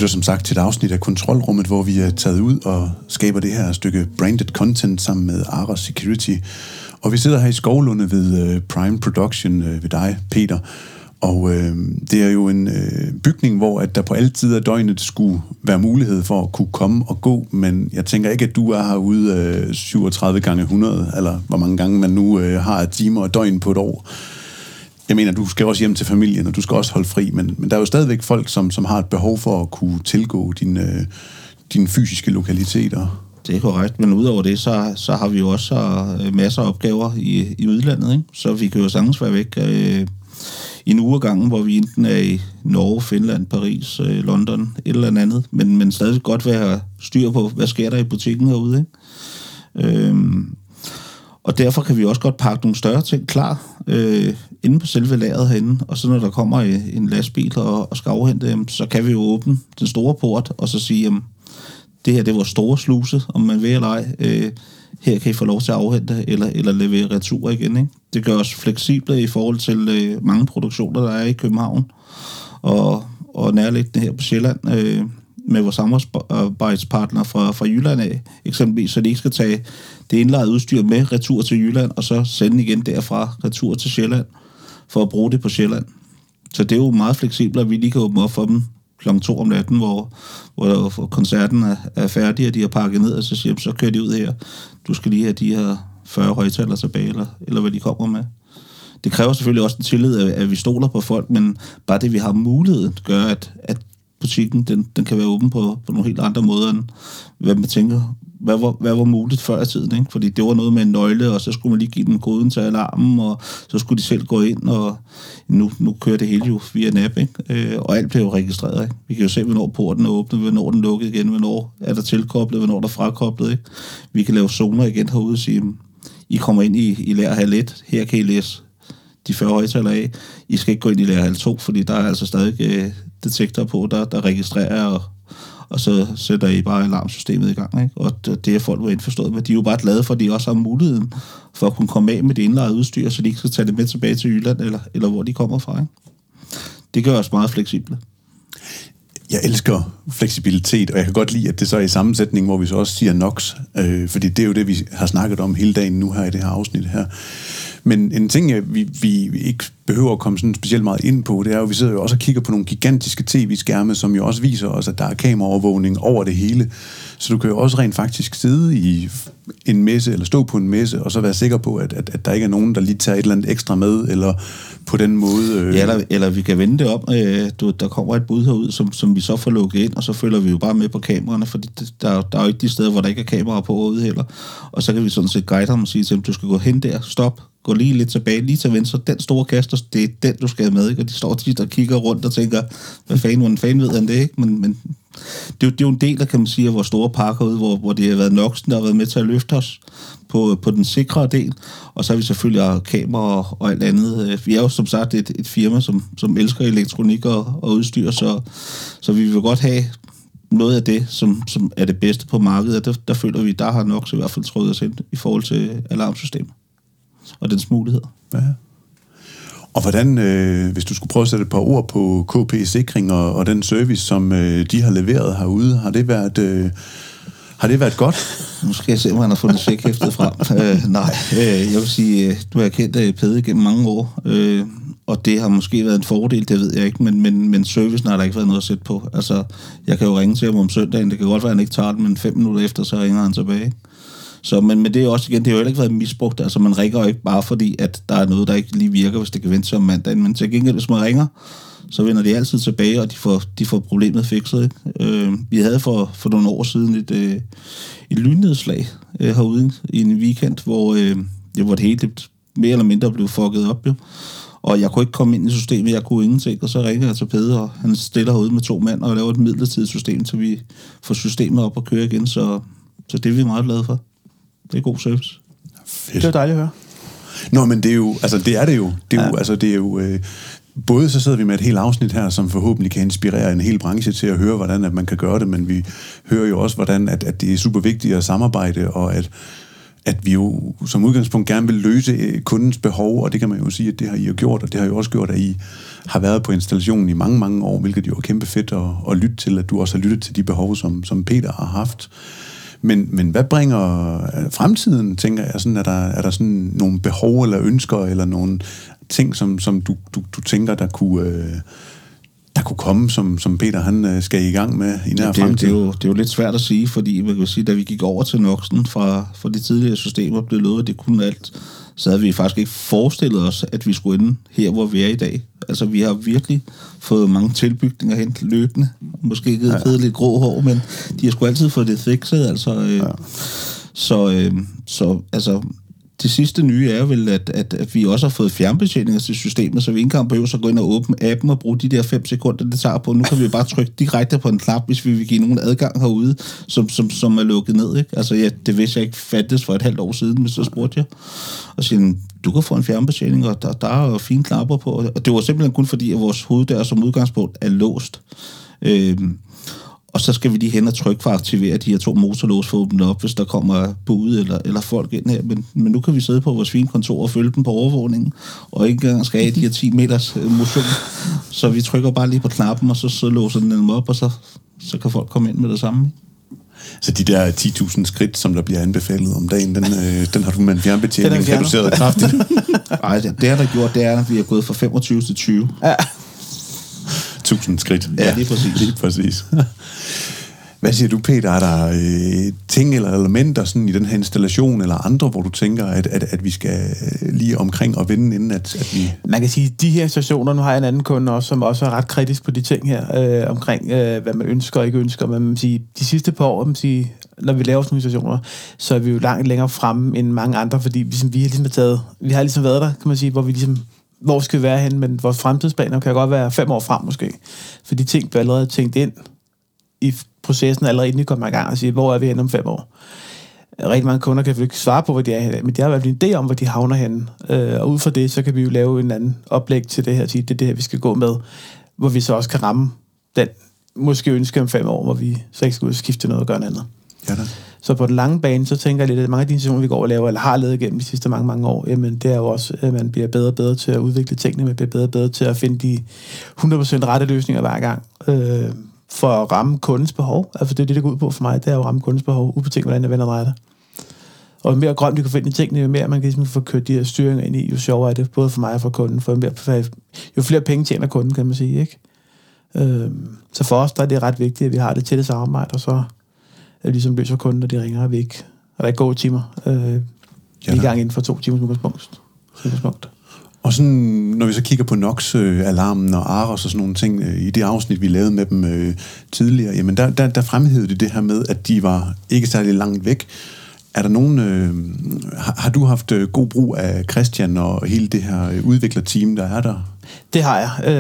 lytter som sagt til et afsnit af Kontrolrummet, hvor vi er taget ud og skaber det her stykke branded content sammen med Aras Security. Og vi sidder her i Skovlunde ved øh, Prime Production øh, ved dig, Peter. Og øh, det er jo en øh, bygning, hvor at der på alle tider af døgnet skulle være mulighed for at kunne komme og gå, men jeg tænker ikke, at du er herude øh, 37 gange 100, eller hvor mange gange man nu øh, har timer og døgn på et år. Jeg mener, du skal også hjem til familien, og du skal også holde fri, men, men der er jo stadigvæk folk, som, som har et behov for at kunne tilgå dine, din øh, dine fysiske lokaliteter. Det er korrekt, men udover det, så, så har vi jo også øh, masser af opgaver i, i udlandet, ikke? så vi kan jo sagtens være væk øh, i en uge gangen, hvor vi enten er i Norge, Finland, Paris, øh, London, et eller andet, men, men stadig godt være styr på, hvad sker der i butikken herude. Ikke? Øhm, og derfor kan vi også godt pakke nogle større ting klar øh, inde på selve lageret herinde, og så når der kommer øh, en lastbil og, og skal afhente dem, så kan vi jo åbne den store port, og så sige, jamen, det her det er vores store sluse, om man vil eller ej. Øh, her kan I få lov til at afhente eller, eller levere retur igen. Ikke? Det gør os fleksible i forhold til øh, mange produktioner, der er i København og, og nærliggende her på Sjælland øh, med vores samarbejdspartner fra, fra Jylland af, eksempelvis, så de ikke skal tage det indlejede udstyr med retur til Jylland, og så sende igen derfra retur til Sjælland, for at bruge det på Sjælland. Så det er jo meget fleksibelt, at vi lige kan åbne op for dem klokken 2 om natten, hvor, hvor, koncerten er, er færdig, og de har pakket ned, og så siger så kører de ud her. Du skal lige have de her 40 højtaler tilbage, eller, eller hvad de kommer med. Det kræver selvfølgelig også en tillid, at, at vi stoler på folk, men bare det, vi har mulighed, gør, at, at butikken den, den kan være åben på, på nogle helt andre måder, end hvad man tænker, hvad var, hvad var muligt før i tiden, ikke? Fordi det var noget med en nøgle, og så skulle man lige give dem koden til alarmen, og så skulle de selv gå ind, og nu, nu kører det hele jo via en app, ikke? Øh, og alt bliver jo registreret, ikke? Vi kan jo se, hvornår porten er åbnet, hvornår den er lukket igen, hvornår er der tilkoblet, hvornår der frakoblet, ikke? Vi kan lave zoner igen herude og sige, I kommer ind i, i lærer halv 1, her kan I læse de 40 højtaler af. I skal ikke gå ind i lærer halv 2, fordi der er altså stadig øh, detektor på, der, der registrerer og og så sætter I bare alarmsystemet i gang. Ikke? Og det, det er folk jo indforstået med. De er jo bare glade for, at de også har muligheden for at kunne komme af med det indlejede udstyr, så de ikke skal tage det med tilbage til Jylland, eller, eller hvor de kommer fra. Ikke? Det gør os meget fleksible. Jeg elsker fleksibilitet, og jeg kan godt lide, at det så er i sammensætning, hvor vi så også siger NOx, øh, fordi det er jo det, vi har snakket om hele dagen nu her i det her afsnit her. Men en ting, vi, vi ikke behøver at komme sådan specielt meget ind på, det er jo, at vi sidder jo også og kigger på nogle gigantiske tv-skærme, som jo også viser os, at der er kameraovervågning over det hele. Så du kan jo også rent faktisk sidde i en messe, eller stå på en messe, og så være sikker på, at, at, at der ikke er nogen, der lige tager et eller andet ekstra med, eller på den måde... Øh... Ja, eller, eller vi kan vende det om. Øh, du, der kommer et bud herud, som, som vi så får lukket ind, og så følger vi jo bare med på kameraerne, fordi det, der, der er jo ikke de steder, hvor der ikke er kameraer på ude heller. Og så kan vi sådan set guide ham og sige til dem, du skal gå hen der, stop, gå lige lidt tilbage, lige til venstre, den store kaster, det er den, du skal have med, ikke? og de står tit og kigger rundt og tænker, hvad fanden, hvordan fanden ved han det, ikke? Men, men det, er jo, det er jo en del, der kan man sige, af vores store park herude, hvor, hvor det har været Noxen, der har været med til at løfte os på, på den sikre del, og så har vi selvfølgelig kamera og, og alt andet. Øh, vi er jo som sagt et, et firma, som, som elsker elektronik og, og udstyr, så, så vi vil godt have noget af det, som, som er det bedste på markedet, der, der føler vi, der har Nox i hvert fald trådt os ind i forhold til alarmsystemet og dens muligheder. Ja. Og hvordan, øh, hvis du skulle prøve at sætte et par ord på KP Sikring og, og den service, som øh, de har leveret herude, har det været... Øh, har det været godt? Nu skal jeg se, om han har fundet checkhæftet frem. øh, nej, øh, jeg vil sige, øh, du har kendt øh, Pede gennem mange år, øh, og det har måske været en fordel, det ved jeg ikke, men, men, men servicen har der ikke været noget at sætte på. Altså, jeg kan jo ringe til ham om søndagen, det kan godt være, at han ikke tager den, men fem minutter efter, så ringer han tilbage. Så, men, men det er også igen, det har jo heller ikke været misbrugt. Altså, man ringer jo ikke bare fordi, at der er noget, der ikke lige virker, hvis det kan vente sig om mandagen. Men til gengæld, hvis man ringer, så vender de altid tilbage, og de får, de får problemet fikset. Ikke? Øh, vi havde for, for nogle år siden et, øh, et lynnedslag øh, herude i en weekend, hvor, øh, hvor det hele mere eller mindre blev fucket op. Jo. Og jeg kunne ikke komme ind i systemet, jeg kunne ingenting, og så ringer jeg til Peder, og han stiller herude med to mænd og laver et midlertidigt system, så vi får systemet op og køre igen, så, så det er vi meget glade for. Det er god service. Fedt. Det er dejligt at høre. Nå, men det er jo, altså det er det jo. Det er ja. jo, altså det er jo, øh, både så sidder vi med et helt afsnit her, som forhåbentlig kan inspirere en hel branche til at høre, hvordan at man kan gøre det, men vi hører jo også, hvordan at, at det er super vigtigt at samarbejde, og at, at vi jo som udgangspunkt gerne vil løse øh, kundens behov, og det kan man jo sige, at det har I jo gjort, og det har jo også gjort, at I har været på installationen i mange, mange år, hvilket jo er kæmpe fedt at, at lytte til, at du også har lyttet til de behov, som, som Peter har haft. Men, men hvad bringer øh, fremtiden, tænker jeg? Sådan, er, der, er der sådan nogle behov eller ønsker, eller nogle ting, som, som du, du, du tænker, der kunne... Øh, der kunne komme, som, som Peter han øh, skal i gang med i nær ja, det, fremtid? Det er, jo, det er jo lidt svært at sige, fordi man kan sige, da vi gik over til Noxen fra, fra de tidligere systemer, blev lovet, at det kunne alt, så havde vi faktisk ikke forestillet os, at vi skulle ende her, hvor vi er i dag. Altså, vi har virkelig fået mange tilbygninger hen løbende. Måske ikke ja. lidt grå hår, men de har sgu altid fået det fikset, altså. Øh, ja. Så, øh, så altså, det sidste nye er vel, at, at, at vi også har fået fjernbetjeninger til systemet, så vi ikke engang behøver at gå ind og åbne appen og bruge de der 5 sekunder, det tager på. Nu kan vi bare trykke direkte på en knap, hvis vi vil give nogen adgang herude, som, som, som er lukket ned. Ikke? Altså, ja, det vidste jeg ikke fattes for et halvt år siden, hvis så spurgte jeg. Og siger, du kan få en fjernbetjening, og der, der er jo fine knapper på. Og det var simpelthen kun fordi, at vores hoveddør som udgangspunkt er låst. Øhm, og så skal vi lige hen og trykke for at aktivere de her to motorlås for at åbne op, hvis der kommer bud eller, eller folk ind her. Men, men nu kan vi sidde på vores fine kontor og følge dem på overvågningen, og ikke engang skal have de her 10 meters øh, motion. Så vi trykker bare lige på knappen, og så, så låser den dem op, og så, så kan folk komme ind med det samme. Så de der 10.000 skridt, som der bliver anbefalet om dagen, den, øh, den har du med en fjernbetjening reduceret kraftigt? Nej, det, det har der gjort, det er, at vi er gået fra 25 til 20. Ja. 1000 skridt. Ja, lige præcis. Lige præcis. Hvad siger du, Peter? Er der øh, ting eller elementer sådan, i den her installation eller andre, hvor du tænker, at, at, at vi skal øh, lige omkring og vende, inden at, at vi... Man kan sige, at de her stationer, nu har jeg en anden kunde også, som også er ret kritisk på de ting her, øh, omkring øh, hvad man ønsker og ikke ønsker. Men man sige, de sidste par år, man sige, når vi laver sådan nogle stationer, så er vi jo langt længere fremme end mange andre, fordi ligesom, vi har ligesom taget, vi har ligesom været der, kan man sige, hvor vi ligesom hvor skal vi være hen, men vores fremtidsplaner kan godt være fem år frem måske. For de ting bliver allerede tænkt ind i processen, allerede inden vi kommer i gang og siger, hvor er vi henne om fem år. Rigtig mange kunder kan ikke svare på, hvor de er henne, men de har i hvert fald en idé om, hvor de havner henne. Øh, og ud fra det, så kan vi jo lave en anden oplæg til det her, sige, det er det her, vi skal gå med, hvor vi så også kan ramme den måske ønske om fem år, hvor vi så ikke skal ud og skifte noget og gøre noget andet. Ja da. Så på den lange bane, så tænker jeg lidt, at mange af de institutioner, vi går og laver, eller har lavet igennem de sidste mange, mange år, jamen det er jo også, at man bliver bedre og bedre til at udvikle tingene, man bliver bedre og bedre til at finde de 100% rette løsninger hver gang, øh, for at ramme kundens behov. Altså det er det, der går ud på for mig, det er at ramme kundens behov, ubetinget hvordan jeg vender drejer det. Og jo mere grønt vi kan finde i tingene, jo mere man kan ligesom få kørt de her styringer ind i, jo sjovere er det, både for mig og for kunden. For jo, mere, jo flere penge tjener kunden, kan man sige, ikke? Øh, så for os der er det ret vigtigt, at vi har det tætte samarbejde, og så ligesom løser kunden, når de ringer, og vi ikke, og der ikke går timer. Øh, ja, i gang inden for to timers udgangspunkt. Og sådan, når vi så kigger på NOx-alarmen og AROS og sådan nogle ting, øh, i det afsnit, vi lavede med dem øh, tidligere, jamen der, der, der fremhævede de det her med, at de var ikke særlig langt væk. Er der nogen, øh, har, har du haft øh, god brug af Christian og hele det her øh, udviklerteam, der er der? Det har jeg.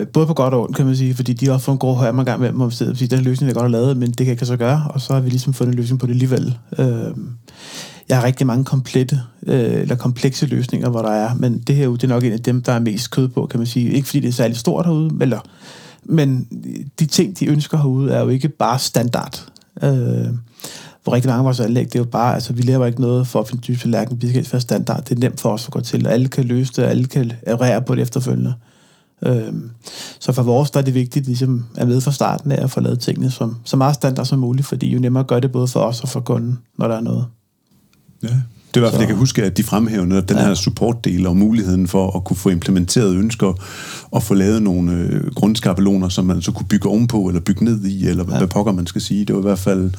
Øh, både på godt og ondt, kan man sige, fordi de har fået en grå hør mig gang med mig, sige, den løsning, jeg godt har lavet, men det kan jeg så gøre, og så har vi ligesom fundet en løsning på det alligevel. Øh, jeg har rigtig mange komplette, øh, eller komplekse løsninger, hvor der er, men det her det er nok en af dem, der er mest kød på, kan man sige. Ikke fordi det er særlig stort herude, eller, men de ting, de ønsker herude, er jo ikke bare standard. Øh, hvor rigtig mange af vores anlæg, det er jo bare, altså vi laver ikke noget for at finde dybt tallerken, vi skal være standard, det er nemt for os at gå til, og alle kan løse det, og alle kan errere på det efterfølgende. Øhm, så for vores, der er det vigtigt ligesom, at med fra starten af at få lavet tingene som, så meget standard som muligt, fordi jo nemmere gør det både for os og for kunden, når der er noget. Ja. Det er i hvert fald, jeg kan huske, at de fremhæver noget den ja. her supportdel og muligheden for at kunne få implementeret ønsker og få lavet nogle øh, grundskabeloner, som man så kunne bygge ovenpå eller bygge ned i, eller ja. hvad pokker man skal sige. Det var i hvert fald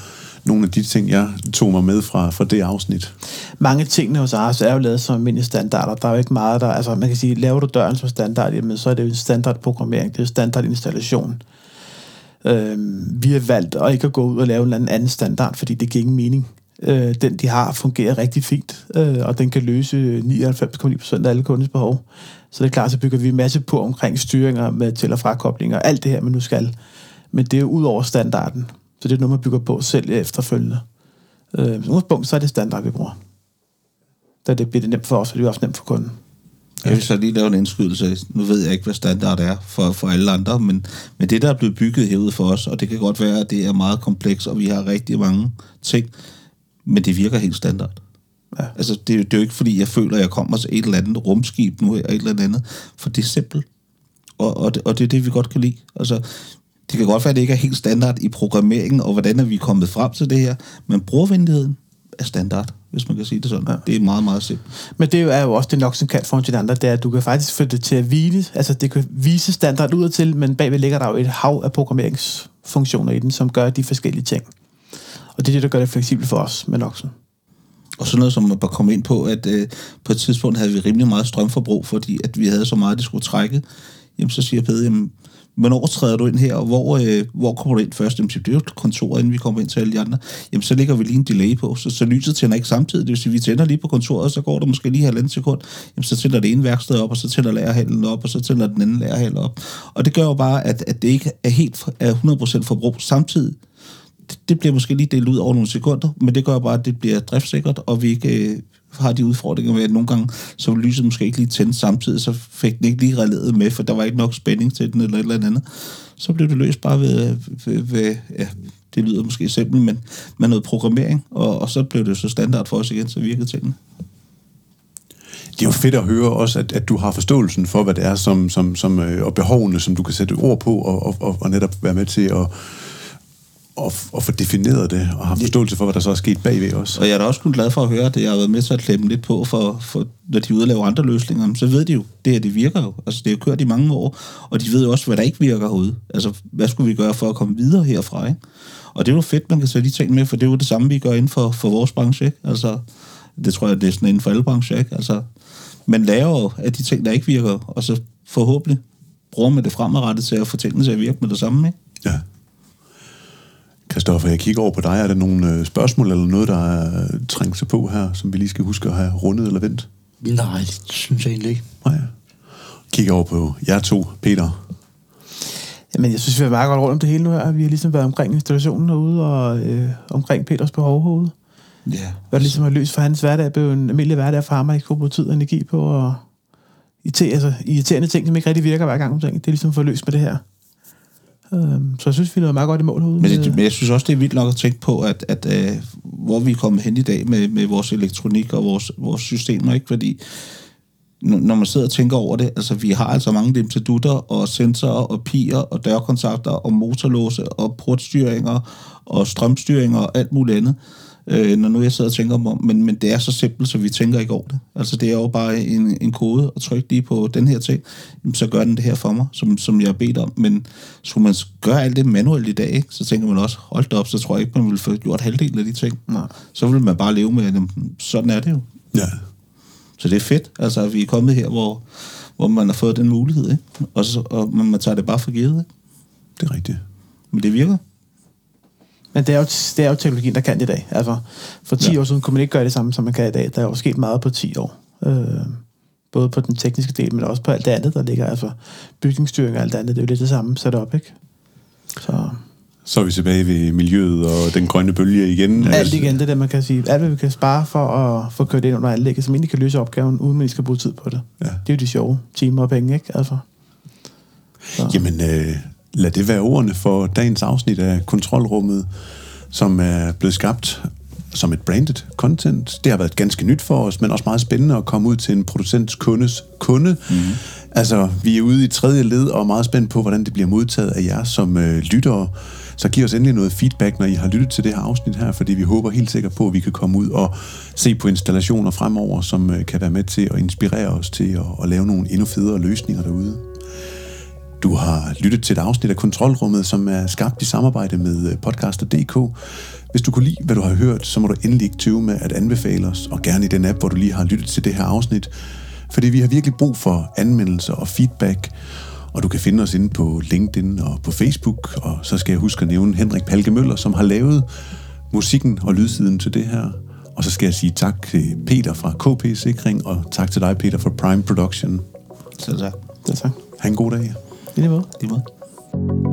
nogle af de ting, jeg tog mig med fra, fra det afsnit. Mange tingene hos Ars er jo lavet som almindelige standarder. Der er jo ikke meget, der... Altså, man kan sige, laver du døren som standard, jamen, så er det jo en standardprogrammering. Det er jo standardinstallation. Øhm, vi har valgt at ikke at gå ud og lave en eller anden standard, fordi det giver ingen mening. Øh, den, de har, fungerer rigtig fint, øh, og den kan løse 99,9% af alle kundens behov. Så det er klart, så bygger vi en masse på omkring styringer med til- og frakoblinger alt det her, man nu skal. Men det er jo ud over standarden. Så det er noget, man bygger på selv efterfølgende. Øh, som udgangspunkt, så er det standard, vi bruger. Da det bliver det nemt for os, og det er også nemt for kunden. Jeg vil så lige lave en indskydelse. Nu ved jeg ikke, hvad standard er for, for alle andre, men, men det, der er blevet bygget herude for os, og det kan godt være, at det er meget komplekst, og vi har rigtig mange ting, men det virker helt standard. Ja. Altså, det, er det er jo ikke, fordi jeg føler, at jeg kommer til et eller andet rumskib nu, eller et eller andet, for det er simpelt. Og, og, det, og det er det, vi godt kan lide. Altså, det kan godt være, at det ikke er helt standard i programmeringen, og hvordan er vi kommet frem til det her, men brugervenligheden er standard, hvis man kan sige det sådan. Ja. Det er meget, meget simpelt. Men det er jo- også det nok, som kan foran til andre, det er, at du kan faktisk få det til at hvile, altså det kan vise standard ud til, men bagved ligger der jo et hav af programmeringsfunktioner i den, som gør de forskellige ting. Og det er det, der gør det fleksibelt for os med Noxen. Og sådan noget som at bare komme ind på, at øh, på et tidspunkt havde vi rimelig meget strømforbrug, fordi at vi havde så meget, det skulle trække. Jamen, så siger Pede, jamen, hvornår træder du ind her, og hvor, øh, hvor kommer du ind først? Jamen, det er jo et kontor, inden vi kommer ind til alle de andre. Jamen, så ligger vi lige en delay på, så, så lyset tænder ikke samtidig. Det vil sige, vi tænder lige på kontoret, så går der måske lige halvanden sekund. Jamen, så tænder det ene værksted op, og så tænder lærerhallen op, og så tænder den anden lærerhal op. Og det gør jo bare, at, at det ikke er helt er 100% forbrug samtidig det, det bliver måske lige delt ud over nogle sekunder, men det gør bare, at det bliver driftsikkert, og vi ikke øh, har de udfordringer med, at nogle gange, så vil lyset måske ikke lige tænde samtidig, så fik den ikke lige relæet med, for der var ikke nok spænding til den, eller et eller andet. Så blev det løst bare ved, ved, ved ja, det lyder måske simpelt, men med noget programmering, og, og så blev det så standard for os igen, så virkede tingene. Det er jo fedt at høre også, at, at du har forståelsen for, hvad det er, som, som, som, øh, og behovene, som du kan sætte ord på, og, og, og, og netop være med til at, at, at få defineret det, og har forståelse for, hvad der så er sket bagved os. Og jeg er da også kun glad for at høre, at jeg har været med til at klemme lidt på, for, for når de er og lave andre løsninger, så ved de jo, det her, det virker jo. Altså, det er jo kørt i mange år, og de ved jo også, hvad der ikke virker herude. Altså, hvad skulle vi gøre for at komme videre herfra, ikke? Og det er jo fedt, man kan sætte de ting med, for det er jo det samme, vi gør inden for, for vores branche, ikke? Altså, det tror jeg, det er sådan inden for alle brancher, ikke? Altså, man lærer jo af de ting, der ikke virker, og så forhåbentlig bruger man det fremadrettet til at få tingene til at virke med det samme, ikke? Ja. Kristoffer, jeg kigger over på dig. Er der nogle øh, spørgsmål eller noget, der er trængt sig på her, som vi lige skal huske at have rundet eller vendt? Nej, det synes jeg egentlig ikke. Nej. Kigger over på jer to, Peter. Jamen, jeg synes, vi har meget godt rundt om det hele nu her. Vi har ligesom været omkring installationen herude, og øh, omkring Peters behov herude. Ja. Hvad det ligesom har løst for hans hverdag, blev en almindelig hverdag for ham, at ikke kunne bruge tid og energi på, og irriter, altså, irriterende ting, som ikke rigtig virker hver gang. Det er ligesom for løst med det her. Øhm, så jeg synes, vi er noget meget godt i mål herude. Men, det, men jeg synes også, det er vildt nok at tænke på, at, at øh, hvor vi er kommet hen i dag med, med vores elektronik og vores, vores systemer, ikke? Fordi når man sidder og tænker over det, altså vi har altså mange limpedutter og sensorer og pier og dørkontakter og motorlåse og portstyringer og strømstyringer og alt muligt andet. Øh, når nu jeg sidder og tænker om, men, men det er så simpelt, så vi tænker ikke over det. Altså det er jo bare en, en kode, og tryk lige på den her ting, jamen, så gør den det her for mig, som, som jeg har bedt om. Men skulle man gøre alt det manuelt i dag, ikke, så tænker man også, hold da op, så tror jeg ikke, man ville få gjort halvdelen af de ting. Nej. Så vil man bare leve med, at jamen, sådan er det jo. Ja. Så det er fedt, altså at vi er kommet her, hvor, hvor man har fået den mulighed, ikke? Og, så, og man, man tager det bare for givet, ikke? Det er rigtigt. Men det virker. Men det er, jo, det er jo teknologien, der kan i dag. Altså, for 10 ja. år siden kunne man ikke gøre det samme, som man kan i dag. Der er jo sket meget på 10 år. Øh, både på den tekniske del, men også på alt det andet, der ligger. Altså bygningsstyring og alt det andet, det er jo lidt det samme sat op, ikke? Så Så er vi tilbage ved miljøet og den grønne bølge igen. alt igen, det er det, man kan sige. Alt, hvad vi kan spare for at få kørt ind under anlægget, som egentlig kan løse opgaven, uden man skal bruge tid på det. Ja. Det er jo de sjove timer og penge, ikke? Altså. Så. Jamen, øh, lad det være ordene for dagens afsnit af Kontrolrummet, som er blevet skabt som et branded content. Det har været ganske nyt for os, men også meget spændende at komme ud til en producents kundes kunde. Mm-hmm. Altså, vi er ude i tredje led og er meget spændt på, hvordan det bliver modtaget af jer som øh, lyttere. Så giv os endelig noget feedback, når I har lyttet til det her afsnit her, fordi vi håber helt sikkert på, at vi kan komme ud og se på installationer fremover, som øh, kan være med til at inspirere os til at, at lave nogle endnu federe løsninger derude. Du har lyttet til et afsnit af Kontrolrummet, som er skabt i samarbejde med øh, podcaster.dk. Hvis du kunne lide, hvad du har hørt, så må du endelig ikke tøve med at anbefale os, og gerne i den app, hvor du lige har lyttet til det her afsnit. Fordi vi har virkelig brug for anmeldelser og feedback, og du kan finde os inde på LinkedIn og på Facebook, og så skal jeg huske at nævne Henrik Palke Møller, som har lavet musikken og lydsiden til det her. Og så skal jeg sige tak til Peter fra KP Sikring, og tak til dig, Peter, fra Prime Production. Selv tak. Det er tak. Ha' en god dag. 听见吗 mau?